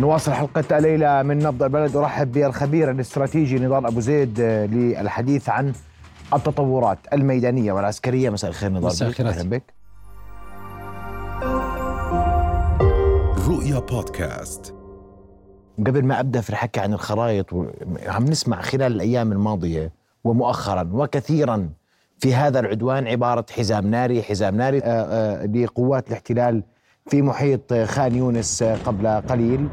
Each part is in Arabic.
نواصل حلقة الليلة من نبض البلد. أرحب بالخبير الاستراتيجي نضال أبو زيد آه، للحديث عن التطورات الميدانية والعسكرية. مساء الخير نضال مساء الخير. أهلا بك. رؤيا بودكاست. قبل ما أبدأ في الحكي عن الخرائط عم نسمع خلال الأيام الماضية ومؤخرا وكثيرا في هذا العدوان عبارة حزام ناري حزام ناري آه، آه، لقوات الاحتلال في محيط خان يونس قبل قليل.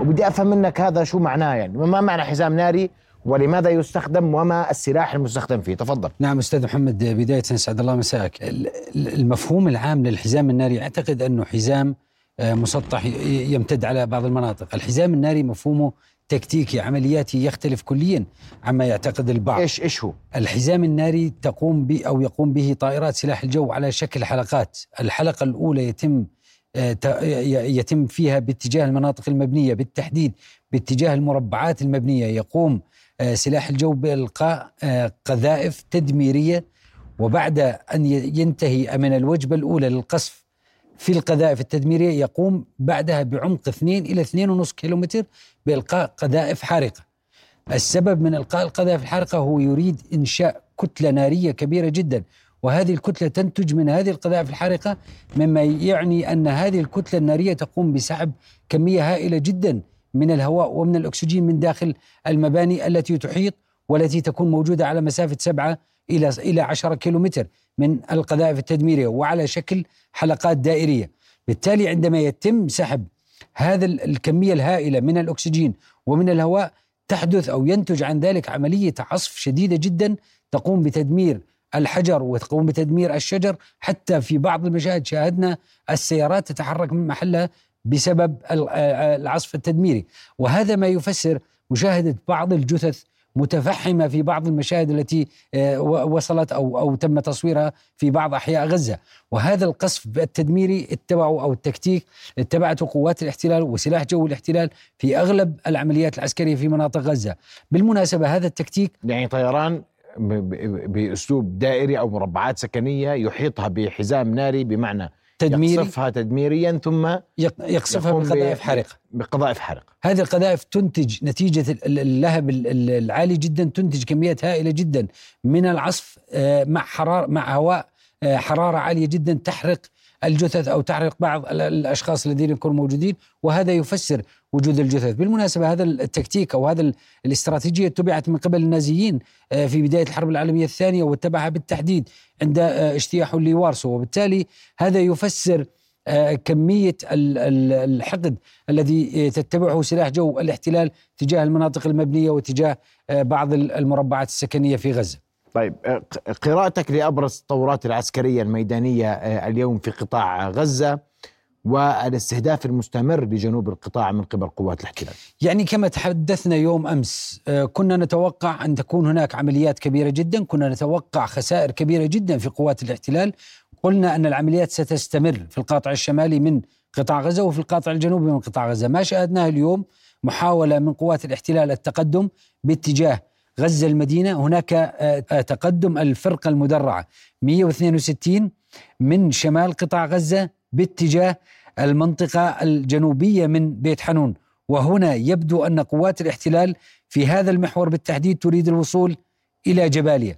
وبدي أفهم منك هذا شو معناه يعني. ما معنى حزام ناري ولماذا يستخدم وما السلاح المستخدم فيه؟ تفضل. نعم أستاذ محمد بداية اسعد الله مساك. ال- ال- المفهوم العام للحزام الناري أعتقد انه حزام آه، مسطح يمتد على بعض المناطق. الحزام الناري مفهومه تكتيكي عملياتي يختلف كليا عما يعتقد البعض. إيش إيش هو؟ الحزام الناري تقوم ب أو يقوم به طائرات سلاح الجو على شكل حلقات، الحلقة الأولى يتم يتم فيها باتجاه المناطق المبنية بالتحديد باتجاه المربعات المبنية يقوم آه، سلاح الجو بإلقاء آه، قذائف تدميرية وبعد أن ينتهي من الوجبة الأولى للقصف في القذائف التدميرية يقوم بعدها بعمق 2 إلى 2.5 كيلومتر بإلقاء قذائف حارقة. السبب من إلقاء القذائف الحارقة هو يريد إنشاء كتلة نارية كبيرة جدا وهذه الكتلة تنتج من هذه القذائف الحارقة مما يعني أن هذه الكتلة النارية تقوم بسحب كمية هائلة جدا من الهواء ومن الأكسجين من داخل المباني التي تحيط والتي تكون موجودة على مسافة سبعة إلى إلى 10 كيلومتر من القذائف التدميرية وعلى شكل حلقات دائرية. بالتالي عندما يتم سحب هذا ال- الكمية الهائلة من الأكسجين ومن الهواء تحدث أو ينتج عن ذلك عملية عصف شديدة جدا تقوم بتدمير الحجر وتقوم بتدمير الشجر حتى في بعض المشاهد شاهدنا السيارات تتحرك من محلها بسبب ال- العصف التدميري. وهذا ما يفسر مشاهدة بعض الجثث متفحمة في بعض المشاهد التي وصلت أو أو تم تصويرها في بعض أحياء غزة. وهذا القصف التدميري اتبعوا أو التكتيك اتبعته قوات الاحتلال وسلاح جو الاحتلال في أغلب العمليات العسكرية في مناطق غزة. بالمناسبة هذا التكتيك يعني طيران بأسلوب دائري أو مربعات سكنية يحيطها بحزام ناري بمعنى تدميري؟ يقصفها تدميريا ثم يق- يقصفها بقذائف حارقه بقذائف حرق هذه القذائف تنتج ال- اللهب ال- ال- العالي جدا تنتج كميات هائلة جدا. من العصف آه، مع حرارة مع هواء آه، حرارة عالية جدا تحرق الجثث أو تحرق بعض ال- الأشخاص الذين يكونوا موجودين وهذا يفسر وجود الجثث. بالمناسبة هذا التكتيك أو هذا ال- الاستراتيجية اتبعت من قبل النازيين آه، في بداية الحرب العالمية الثانية واتبعها بالتحديد عند آه، اجتياحه لوارسو. وبالتالي هذا يفسر آه، كمية ال- ال- الحقد الذي تتبعه سلاح جو الاحتلال تجاه المناطق المبنية وتجاه آه، بعض المربعات السكنية في غزة. طيب آه، قراءتك لأبرز التطورات العسكرية الميدانية آه، اليوم في قطاع غزة والاستهداف المستمر لجنوب القطاع من قبل قوات الاحتلال. يعني كما تحدثنا يوم أمس آه، كنا نتوقع أن تكون هناك عمليات كبيرة جدا كنا نتوقع خسائر كبيرة جدا في قوات الاحتلال. قلنا أن العمليات ستستمر في القاطع الشمالي من قطاع غزة وفي القاطع الجنوبي من قطاع غزة. ما شاهدناه اليوم محاولة من قوات الاحتلال التقدم باتجاه غزة المدينة هناك آه، آه، تقدم الفرقة المدرعة. 162 من شمال قطاع غزة باتجاه المنطقة الجنوبية من بيت حنون. وهنا يبدو أن قوات الاحتلال في هذا المحور بالتحديد تريد الوصول إلى جباليا.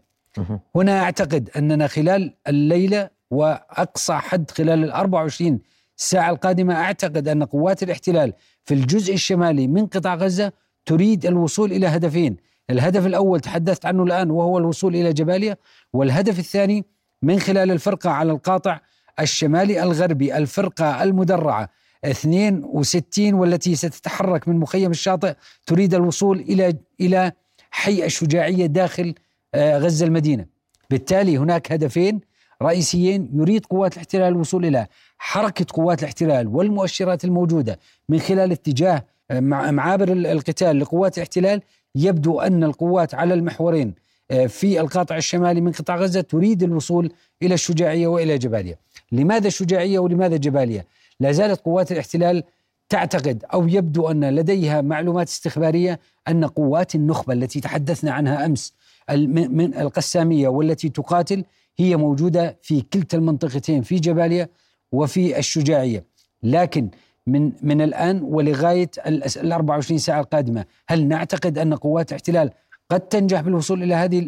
هنا أعتقد أننا خلال الليلة وأقصى حد خلال ال 24 الساعة القادمة أعتقد أن قوات الاحتلال في الجزء الشمالي من قطاع غزة تريد الوصول إلى هدفين. الهدف الأول تحدثت عنه الآن وهو الوصول إلى جباليا والهدف الثاني من خلال الفرقة على القاطع الشمالي الغربي الفرقة المدرعة. 62 والتي ستتحرك من مخيم الشاطئ تريد الوصول إلى إلى حي الشجاعية داخل آه، غزة المدينة. بالتالي هناك هدفين رئيسيين يريد قوات الاحتلال الوصول إلى. حركة قوات الاحتلال والمؤشرات الموجودة من خلال اتجاه آه، مع- معابر ال- القتال لقوات الاحتلال يبدو أن القوات على المحورين آه، في القاطع الشمالي من قطاع غزة تريد الوصول إلى الشجاعية وإلى جباليا لماذا الشجاعية ولماذا جباليا لا زالت قوات الاحتلال تعتقد أو يبدو أن لديها معلومات استخبارية أن قوات النخبة التي تحدثنا عنها أمس من القسامية والتي تقاتل هي موجودة في كلتا المنطقتين في جباليا وفي الشجاعية، لكن من من الآن ولغاية ال 24 ساعة القادمة، هل نعتقد أن قوات الاحتلال قد تنجح بالوصول إلى هذه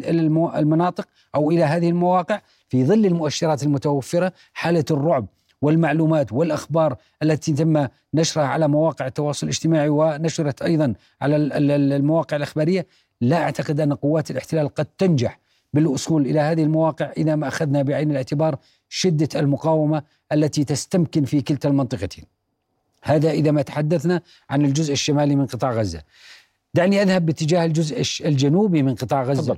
المناطق أو إلى هذه المواقع في ظل المؤشرات المتوفرة، حالة الرعب والمعلومات والأخبار التي تم نشرها على مواقع التواصل الاجتماعي ونشرت أيضا على ال- ال- المواقع الإخبارية، لا أعتقد أن قوات الاحتلال قد تنجح بالوصول إلى هذه المواقع إذا ما أخذنا بعين الاعتبار شدة المقاومة التي تستمكن في كلتا المنطقتين. هذا إذا ما تحدثنا عن الجزء الشمالي من قطاع غزة. دعني أذهب باتجاه الجزء الش- الجنوبي من قطاع غزة. تفضل.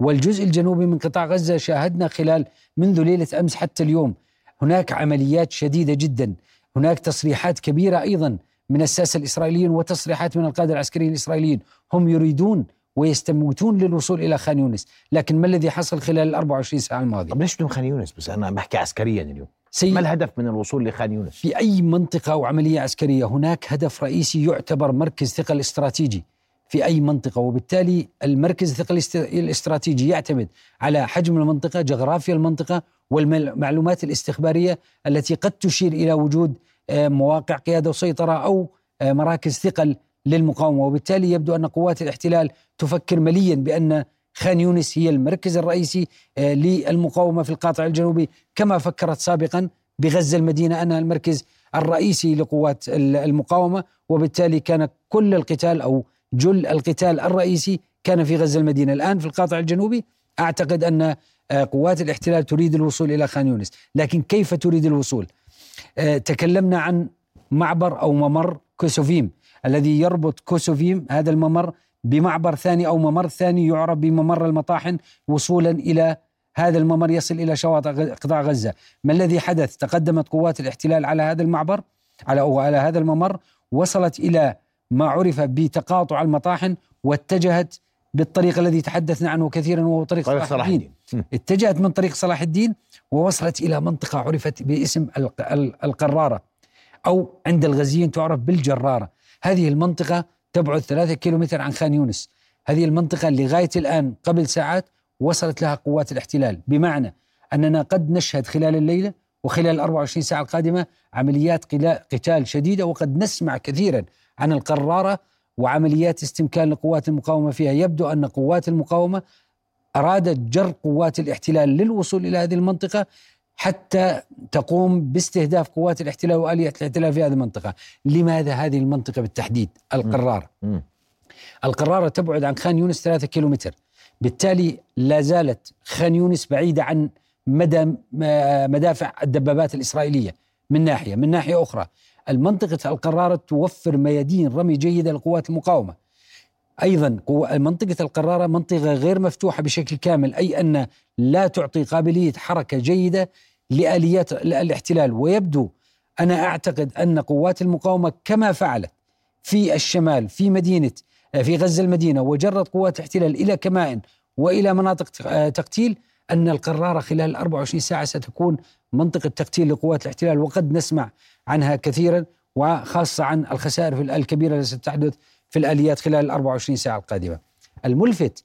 والجزء الجنوبي من قطاع غزة شاهدنا خلال منذ ليلة أمس حتى اليوم هناك عمليات شديدة جدا، هناك تصريحات كبيرة أيضا من الساسه الإسرائيليين وتصريحات من القاده العسكريين الإسرائيليين، هم يريدون ويستموتون للوصول إلى خان يونس، لكن ما الذي حصل خلال ال 24 ساعة الماضية؟ طب ليش بدون خان يونس بس أنا بحكي عسكريا اليوم سيد ما الهدف من الوصول لخان يونس؟ في أي منطقة أو عملية عسكرية هناك هدف رئيسي يعتبر مركز ثقل استراتيجي في أي منطقة وبالتالي المركز الثقل الاست- الاستراتيجي يعتمد على حجم المنطقة جغرافيا المنطقة والمعلومات الاستخبارية التي قد تشير إلى وجود آه، مواقع قيادة وسيطرة أو آه، مراكز ثقل للمقاومة. وبالتالي يبدو أن قوات الاحتلال تفكر مليا بأن خان يونس هي المركز الرئيسي آه، للمقاومة في القاطع الجنوبي. كما فكرت سابقا بغزة المدينة أنها المركز الرئيسي لقوات ال- المقاومة. وبالتالي كان كل القتال أو جل القتال الرئيسي كان في غزة المدينة. الآن في القاطع الجنوبي أعتقد أن آه، قوات الاحتلال تريد الوصول إلى خان يونس. لكن كيف تريد الوصول؟ آه، تكلمنا عن معبر أو ممر كوسوفيم الذي يربط كوسوفيم هذا الممر بمعبر ثاني أو ممر ثاني يعرف بممر المطاحن وصولا إلى هذا الممر يصل إلى شواطئ قطاع غزة. ما الذي حدث؟ تقدمت قوات الاحتلال على هذا المعبر على أو على هذا الممر وصلت إلى ما عرف بتقاطع المطاحن واتجهت بالطريق الذي تحدثنا عنه كثيرا وهو طريق طريق صلاح صلاح الدين. اتجهت من طريق صلاح الدين ووصلت إلى منطقة عرفت باسم الق- ال- القرارة أو عند الغزيين تعرف بالجرارة. هذه المنطقة تبعد ثلاثة كيلومتر عن خان يونس. هذه المنطقة لغاية الآن قبل ساعات وصلت لها قوات الاحتلال. بمعنى أننا قد نشهد خلال الليلة وخلال ال 24 ساعة القادمة عمليات قتال شديدة وقد نسمع كثيرا عن القرارة وعمليات استمكان لقوات المقاومة فيها. يبدو أن قوات المقاومة أرادت جر قوات الاحتلال للوصول إلى هذه المنطقة. حتى تقوم باستهداف قوات الاحتلال وآلية الاحتلال في هذه المنطقة. لماذا هذه المنطقة بالتحديد؟ القرارة م. القرارة تبعد عن خان يونس ثلاثة كيلومتر. بالتالي لا زالت خان يونس بعيدة عن مدى مدافع الدبابات الإسرائيلية من ناحية. من ناحية أخرى المنطقة القرارة توفر ميادين رمي جيدة لقوات المقاومة. أيضا قوة- منطقة القرارة منطقة غير مفتوحة بشكل كامل أي أن لا تعطي قابلية حركة جيدة لاليات ال- الاحتلال ويبدو أنا أعتقد أن قوات المقاومة كما فعلت في الشمال في مدينه في غزة المدينة وجرت قوات الاحتلال إلى كمائن وإلى مناطق آه، تقتيل أن القرارة خلال 24 ساعة ستكون منطقة تقتيل لقوات الاحتلال. وقد نسمع عنها كثيرا وخاصة عن الخسائر الكبيرة التي ستحدث في الآليات خلال ال 24 ساعة القادمة. الملفت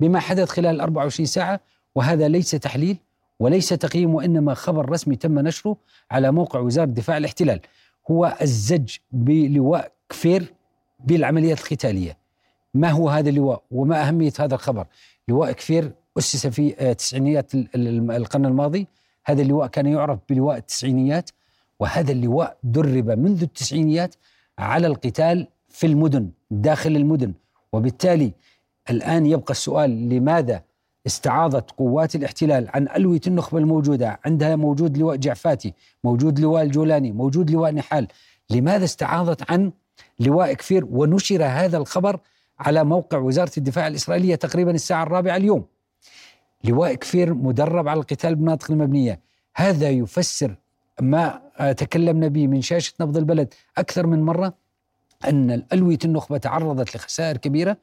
بما حدث خلال ال 24 ساعة وهذا ليس تحليل وليس تقييم وإنما خبر رسمي تم نشره على موقع وزارة دفاع الاحتلال. هو الزج بلواء كفير بالعمليات القتالية. ما هو هذا اللواء وما أهمية هذا الخبر؟ لواء كفير أسس في آه، تسعينيات ال- ال- القرن الماضي. هذا اللواء كان يعرف بلواء التسعينيات وهذا اللواء درب منذ التسعينيات على القتال في المدن داخل المدن. وبالتالي الآن يبقى السؤال لماذا استعاضت قوات الاحتلال عن ألوية النخبة الموجودة؟ عندها موجود لواء جعفاتي موجود لواء الجولاني موجود لواء نحال. لماذا استعاضت عن لواء كفير ونشر هذا الخبر على موقع وزارة الدفاع الإسرائيلية تقريبا الساعة الرابعة اليوم؟ لواء كفير مدرب على القتال بالمناطق المبنية. هذا يفسر ما تكلمنا به من شاشة نبض البلد أكثر من مرة. أن ألوية النخبة تعرضت لخسائر كبيرة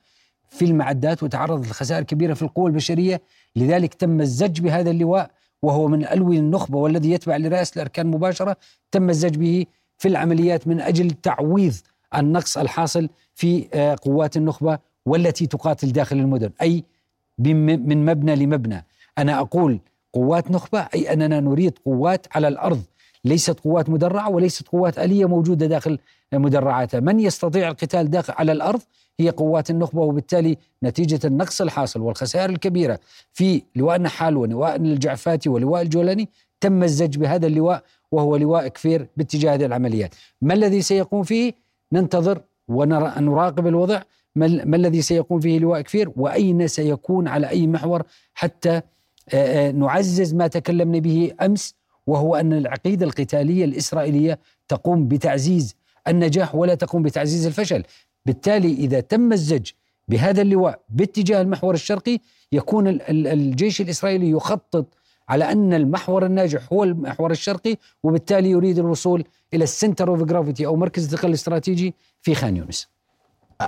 في المعدات وتعرضت لخسائر كبيرة في القوى البشرية. لذلك تم الزج بهذا اللواء وهو من ألوي النخبة والذي يتبع لرئاسة الأركان مباشرة. تم الزج به في العمليات من أجل تعويض النقص الحاصل في آه، قوات النخبة والتي تقاتل داخل المدن أي من مبنى لمبنى. أنا أقول قوات نخبة أي أننا نريد قوات على الأرض ليست قوات مدرعة وليست قوات آلية موجودة داخل مدرعاتها. من يستطيع القتال داخل على الأرض؟ هي قوات النخبة وبالتالي نتيجة النقص الحاصل والخسائر الكبيرة. في لواء النحال ولواء الجعفاتي ولواء الجولاني تم الزج بهذا اللواء وهو لواء كفير باتجاه هذه العمليات. ما الذي سيقوم فيه؟ ننتظر ونراقب الوضع. ما, الذي سيقوم فيه لواء كفير؟ وأين سيكون؟ على أي محور؟ حتى نعزز ما تكلمنا به أمس وهو أن العقيدة القتالية الإسرائيلية تقوم بتعزيز النجاح ولا تقوم بتعزيز الفشل. بالتالي إذا تم الزج بهذا اللواء باتجاه المحور الشرقي يكون الجيش الإسرائيلي يخطط على أن المحور الناجح هو المحور الشرقي وبالتالي يريد الوصول إلى ال center of gravity أو مركز الثقل الاستراتيجي في خان يونس.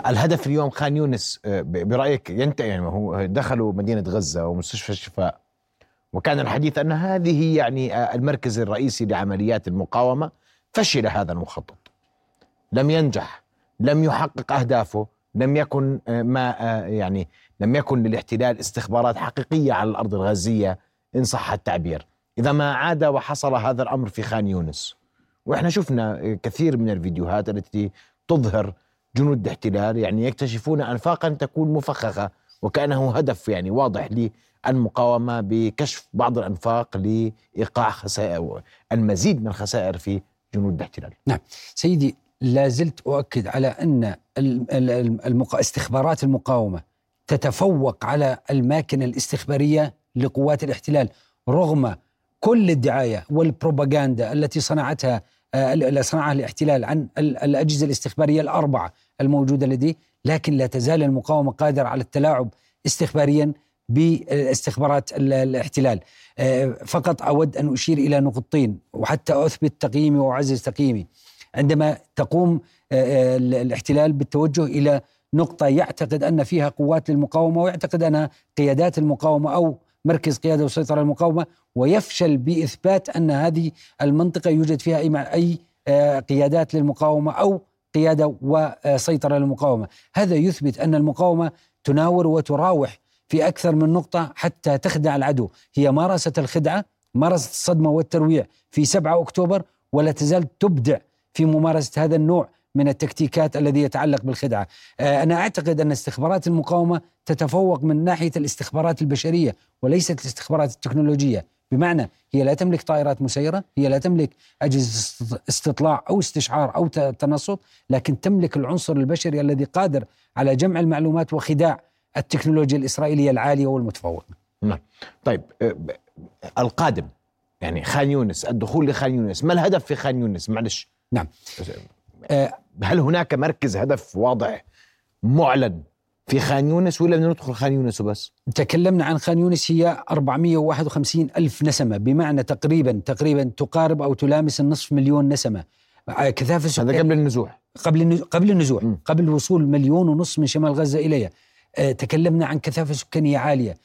الهدف اليوم خان يونس آه، برأيك ينتهي يعني هو دخلوا مدينة غزة ومستشفى الشفاء. وكان الحديث أن هذه يعني آه، المركز الرئيسي لعمليات المقاومة فشل هذا المخطط. لم ينجح لم يحقق أهدافه لم يكن آه، ما يعني لم يكن للاحتلال استخبارات حقيقية على الأرض الغزية إن صح التعبير. إذا ما عاد وحصل هذا الأمر في خان يونس. وإحنا شفنا كثير من الفيديوهات التي تظهر جنود الاحتلال يعني يكتشفون انفاقا تكون مفخخة وكأنه هدف يعني واضح للمقاومه بكشف بعض الأنفاق لإيقاع خسائر المزيد من الخسائر في جنود الاحتلال. نعم سيدي لا زلت أؤكد على أن المق... استخبارات المقاومة تتفوق على الماكنة الاستخبارية لقوات الاحتلال رغم كل الدعاية والبروباغندا التي صنعتها اللي صنعها الاحتلال عن الأجهزة الاستخبارية الأربعة الموجودة لديه لكن لا تزال المقاومة قادرة على التلاعب استخباريا باستخبارات الاحتلال. آه، فقط أود أن أشير إلى نقطتين وحتى أثبت تقييمي وأعزز تقييمي. عندما تقوم آه، الاحتلال بالتوجه إلى نقطة يعتقد أن فيها قوات للمقاومة ويعتقد أنها قيادات المقاومة أو مركز قيادة وسيطرة المقاومة ويفشل بإثبات أن هذه المنطقة يوجد فيها آه، قيادات للمقاومة أو قيادة وسيطرة للمقاومة، هذا يثبت أن المقاومة تناور وتراوح في أكثر من نقطة حتى تخدع العدو، هي مارست الخدعة، مارست الصدمة والترويع في 7 أكتوبر ولا تزال تبدع في ممارسة هذا النوع من التكتيكات الذي يتعلق بالخدعة. آه، أنا أعتقد أن استخبارات المقاومة تتفوق من ناحية الاستخبارات البشرية وليست الاستخبارات التكنولوجية، بمعنى هي لا تملك طائرات مسيرة، هي لا تملك أجهزة استطلاع أو استشعار أو تنصت، لكن تملك العنصر البشري الذي قادر على جمع المعلومات وخداع التكنولوجيا الإسرائيلية العالية والمتفوقة. نعم. طيب آه، القادم يعني خان يونس، الدخول لخان يونس، ما الهدف في خان يونس؟ معلش. نعم. آه، هل هناك مركز هدف واضح معلن في خان يونس ولا بدنا ندخل خان يونس وبس؟ تكلمنا عن خان يونس هي 451 ألف نسمة بمعنى تقريبا تقريبا تقارب أو تلامس النصف مليون نسمة آه، كثافة هذا قبل النزوح قبل قبل النزوح. قبل وصول مليون ونصف من شمال غزة إليها تكلمنا عن كثافة سكانية عالية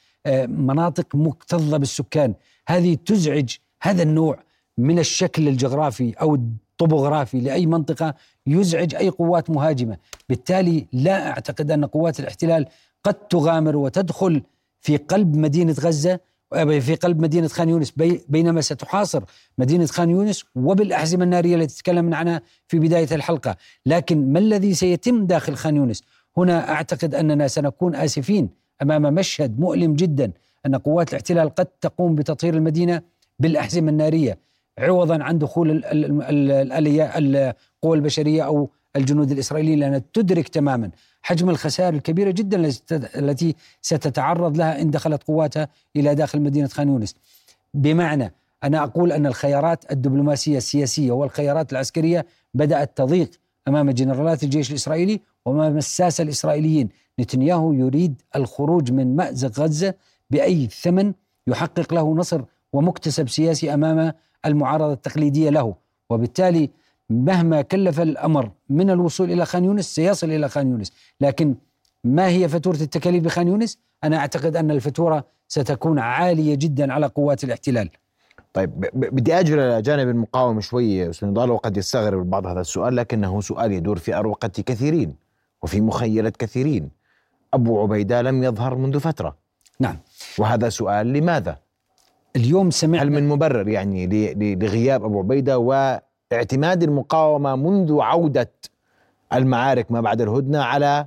مناطق مكتظة بالسكان. هذه تزعج هذا النوع من الشكل الجغرافي أو طبوغرافي لأي منطقة يزعج أي قوات مهاجمة، بالتالي لا أعتقد أن قوات الاحتلال قد تغامر وتدخل في قلب مدينة غزة في قلب مدينة خان يونس بينما ستحاصر مدينة خان يونس وبالأحزمة النارية التي تكلمنا عنها في بداية الحلقة، لكن ما الذي سيتم داخل خان يونس؟ هنا أعتقد أننا سنكون آسفين أمام مشهد مؤلم جدا أن قوات الاحتلال قد تقوم بتطهير المدينة بالأحزمة النارية عوضا عن دخول القوى البشرية أو الجنود الإسرائيليين لأنها تدرك تماما حجم الخسائر الكبيرة جدا التي ستتعرض لها إن دخلت قواتها إلى داخل مدينة خان يونس. بمعنى أنا أقول أن الخيارات الدبلوماسية السياسية والخيارات العسكرية بدأت تضيق أمام جنرالات الجيش الإسرائيلي وامام الساسه الإسرائيليين، نتنياهو يريد الخروج من مأزق غزة بأي ثمن يحقق له نصر ومكتسب سياسي أمام المعارضة التقليدية له. وبالتالي مهما كلف الأمر من الوصول إلى خان يونس سيصل إلى خان يونس. لكن ما هي فاتورة التكاليف بخان يونس؟ أنا أعتقد أن الفاتورة ستكون عالية جدا على قوات الاحتلال. طيب بدي اجري إلى جانب المقاومة شوي أستاذ نضال وقد يستغرب البعض هذا السؤال لكنه سؤال يدور في أروقة كثيرين. وفي مخيلة كثيرين. أبو عبيدة لم يظهر منذ فترة. نعم. وهذا سؤال لماذا؟ اليوم هل سمعنا من مبرر يعني لغياب أبو عبيدة واعتماد المقاومة منذ عودة المعارك ما بعد الهدنة على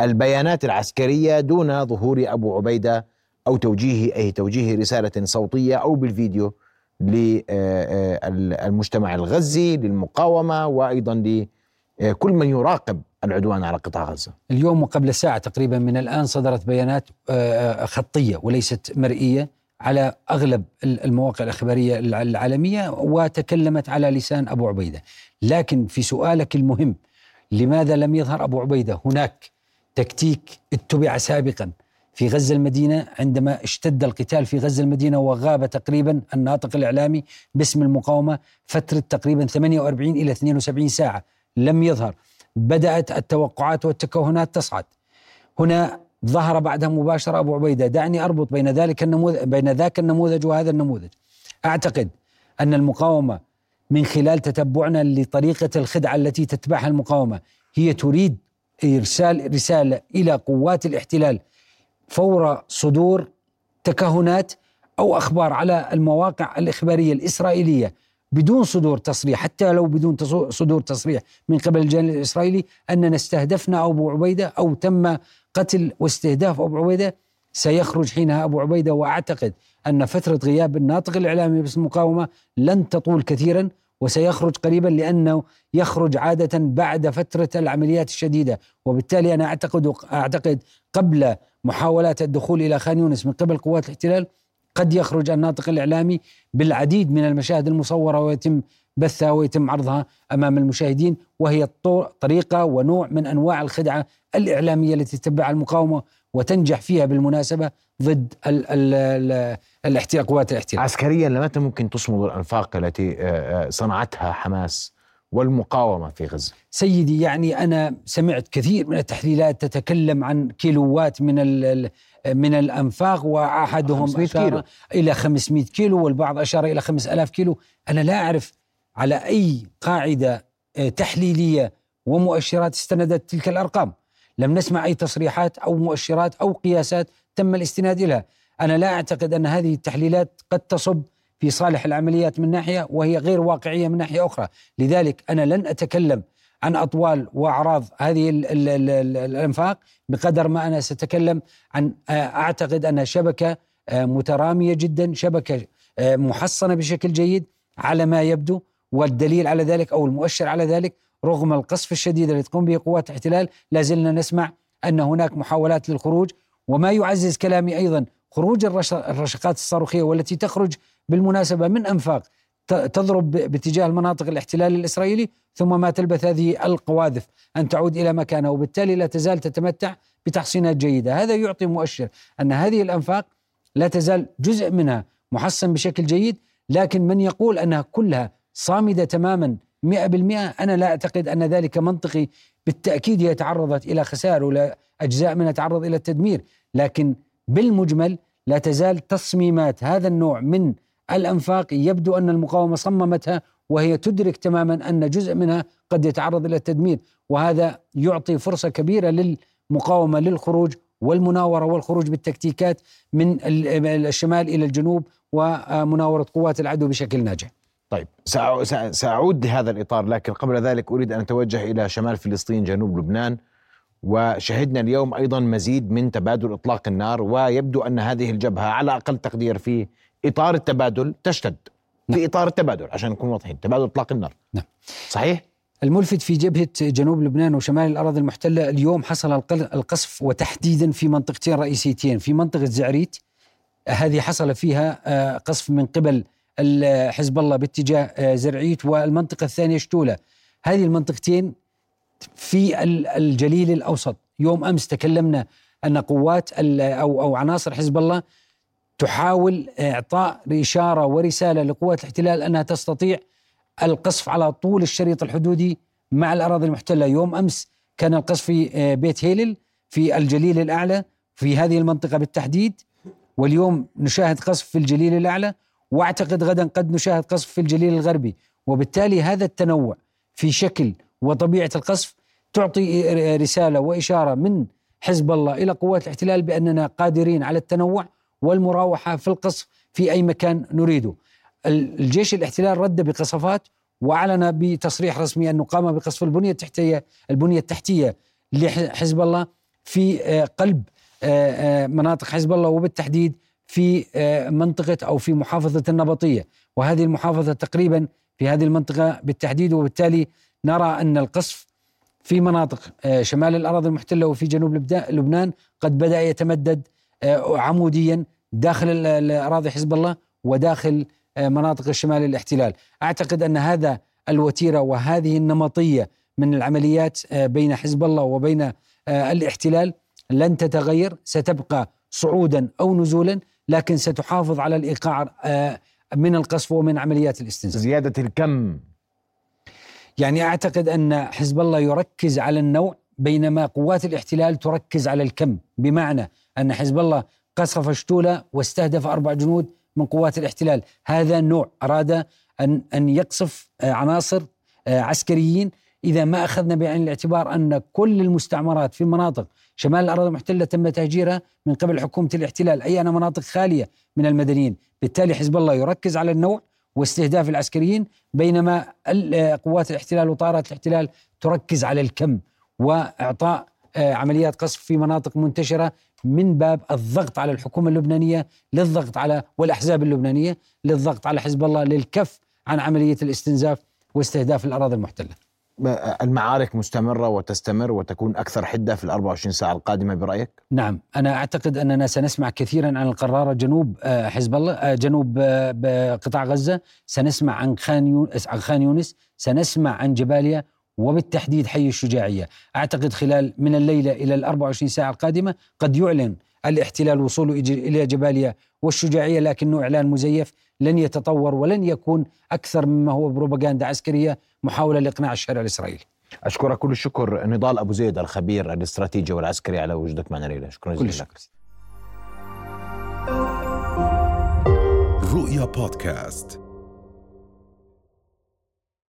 البيانات العسكرية دون ظهور أبو عبيدة أو توجيه أي توجيه رسالة صوتية أو بالفيديو للمجتمع الغزي للمقاومة وأيضا لكل من يراقب العدوان على قطاع غزة. اليوم وقبل ساعة تقريبا من الآن صدرت بيانات آه، خطية وليست مرئية على أغلب المواقع الإخبارية الع- العالمية وتكلمت على لسان أبو عبيدة لكن في سؤالك المهم لماذا لم يظهر أبو عبيدة هناك تكتيك اتبع سابقا في غزة المدينة عندما اشتد القتال في غزة المدينة وغاب تقريبا الناطق الإعلامي باسم المقاومة فترة تقريبا 48 إلى 72 ساعة لم يظهر. بدأت التوقعات والتكهنات تصعد. هنا ظهر بعدها مباشرة أبو عبيدة. دعني أربط بين ذلك النموذج بين ذاك النموذج وهذا النموذج. أعتقد أن المقاومة من خلال تتبعنا لطريقة الخدعة التي تتبعها المقاومة هي تريد إرسال رسالة إلى قوات الاحتلال فور صدور تكهنات أو أخبار على المواقع الإخبارية الإسرائيلية. بدون صدور تصريح حتى لو بدون صدور تصريح من قبل الجانب الإسرائيلي أننا استهدفنا أبو عبيدة أو تم قتل واستهداف أبو عبيدة سيخرج حينها أبو عبيدة وأعتقد أن فترة غياب الناطق الإعلامي باسم المقاومة لن تطول كثيرا وسيخرج قريبا لأنه يخرج عادة بعد فترة العمليات الشديدة. وبالتالي أنا أعتقد أعتقد قبل محاولات الدخول إلى خان يونس من قبل قوات الاحتلال قد يخرج الناطق الإعلامي بالعديد من المشاهد المصورة ويتم بثها ويتم عرضها أمام المشاهدين وهي طريقة ونوع من أنواع الخدعة الإعلامية التي تتبعها المقاومة وتنجح فيها بالمناسبة ضد ال ال ال الاحتلال قوات الاحتلال عسكريا لمتى ممكن تصمد الأنفاق التي آه، آه، صنعتها حماس والمقاومة في غزة؟ سيدي يعني أنا سمعت كثير من التحليلات تتكلم عن كيلوات من من الأنفاق وأحدهم 500 أشار كيلو. إلى 500 كيلو والبعض أشار إلى 5000 كيلو. أنا لا أعرف على أي قاعدة آه، تحليلية ومؤشرات استندت تلك الأرقام. لم نسمع أي تصريحات أو مؤشرات أو قياسات تم الاستناد اليها أنا لا أعتقد أن هذه التحليلات قد تصب في صالح العمليات من ناحية وهي غير واقعية من ناحية أخرى. لذلك أنا لن أتكلم عن أطوال وأعراض هذه ال ال ال ال الأنفاق بقدر ما أنا سأتكلم عن آه، أعتقد انها شبكة آه، مترامية جدا شبكة آه، محصنة بشكل جيد على ما يبدو والدليل على ذلك أو المؤشر على ذلك رغم القصف الشديد الذي تقوم به قوات الاحتلال لا زلنا نسمع أن هناك محاولات للخروج. وما يعزز كلامي أيضا خروج الرش- الرشقات الصاروخية والتي تخرج بالمناسبة من أنفاق تضرب باتجاه المناطق الاحتلال الإسرائيلي ثم ما تلبث هذه القواذف أن تعود إلى مكانها وبالتالي لا تزال تتمتع بتحصينات جيدة، هذا يعطي مؤشر أن هذه الأنفاق لا تزال جزء منها محصن بشكل جيد، لكن من يقول أنها كلها صامدة تماما 100% أنا لا أعتقد أن ذلك منطقي، بالتأكيد هي تعرضت إلى خسائر ولا أجزاء منها تعرض إلى التدمير، لكن بالمجمل لا تزال تصميمات هذا النوع من الأنفاق يبدو أن المقاومة صممتها وهي تدرك تماما أن جزء منها قد يتعرض إلى التدمير وهذا يعطي فرصة كبيرة للمقاومة للخروج والمناورة والخروج بالتكتيكات من ال- الشمال إلى الجنوب ومناورة قوات العدو بشكل ناجح. طيب سأع- سأ- سأعود لهذا الإطار لكن قبل ذلك أريد أن أتوجه إلى شمال فلسطين جنوب لبنان وشهدنا اليوم أيضا مزيد من تبادل إطلاق النار ويبدو أن هذه الجبهة على أقل تقدير في إطار التبادل تشتد. في إطار التبادل عشان نكون واضحين تبادل إطلاق النار. نعم. صحيح؟ الملفت في جبهة جنوب لبنان وشمال الأراضي المحتلة اليوم حصل القصف وتحديدا في منطقتين رئيسيتين في منطقة زعريت هذه حصل فيها آه، قصف من قبل حزب الله باتجاه آه، زرعيت والمنطقة الثانية شتولة. هذه المنطقتين في ال- الجليل الأوسط. يوم أمس تكلمنا أن قوات ال- أو أو عناصر حزب الله تحاول إعطاء إشارة ورسالة لقوات الاحتلال أنها تستطيع القصف على طول الشريط الحدودي مع الأراضي المحتلة. يوم أمس كان القصف في آه، بيت هيلل في الجليل الأعلى في هذه المنطقة بالتحديد واليوم نشاهد قصف في الجليل الأعلى وأعتقد غدا قد نشاهد قصف في الجليل الغربي. وبالتالي هذا التنوع في شكل وطبيعة القصف تعطي آه، رسالة وإشارة من حزب الله إلى قوات الاحتلال بأننا قادرين على التنوع والمراوحة في القصف في أي مكان نريده. الجيش الاحتلال رد بقصفات وأعلن بتصريح رسمي انه قام بقصف البنية التحتية البنية التحتية لحزب الله في آه، قلب آه، آه، مناطق حزب الله وبالتحديد في منطقة أو في محافظة النبطية. وهذه المحافظة تقريبا في هذه المنطقة بالتحديد وبالتالي نرى أن القصف في مناطق شمال الأراضي المحتلة وفي جنوب لبنان قد بدأ يتمدد عموديا داخل أراضي حزب الله وداخل مناطق الشمال الاحتلال أعتقد أن هذا الوتيرة وهذه النمطية من العمليات آه، بين حزب الله وبين آه، الاحتلال لن تتغير. ستبقى صعودا أو نزولا لكن ستحافظ على الإيقاع آه، من القصف ومن عمليات الاستنزاف. زيادة الكم؟ يعني أعتقد أن حزب الله يركز على النوع بينما قوات الاحتلال تركز على الكم بمعنى أن حزب الله قصف شتولة واستهدف أربع جنود من قوات الاحتلال. هذا نوع أراد أن, أن يقصف آه، عناصر آه، عسكريين. إذا ما أخذنا بعين الاعتبار أن كل المستعمرات في مناطق شمال الأراضي المحتلة تم تهجيرها من قبل حكومة الاحتلال. أي أنا مناطق خالية من المدنيين. بالتالي حزب الله يركز على النوع واستهداف العسكريين. بينما آه، قوات الاحتلال وطائرات الاحتلال تركز على الكم. وإعطاء عمليات قصف في مناطق منتشرة من باب الضغط على الحكومة اللبنانية للضغط على والأحزاب اللبنانية للضغط على حزب الله للكف عن عملية الاستنزاف واستهداف الأراضي المحتلة. المعارك مستمرة وتستمر وتكون أكثر حدة في ال 24 ساعة القادمة برأيك؟ نعم أنا أعتقد أننا سنسمع كثيرا عن القرارة جنوب آه، حزب الله آه، جنوب آه، قطاع غزة. سنسمع عن خان يونس. سنسمع عن جباليا. وبالتحديد حي الشجاعية. أعتقد خلال من الليلة إلى ال 24 ساعة القادمة قد يعلن الاحتلال وصوله إلى جباليا والشجاعية لكنه إعلان مزيف لن يتطور ولن يكون أكثر مما هو بروباغندا عسكرية محاولة لإقناع الشارع الإسرائيلي. أشكرك كل الشكر نضال أبو زيد الخبير الاستراتيجي والعسكري على وجودك معنا ليلى شكرا جزيلا لك. رؤيا بودكاست.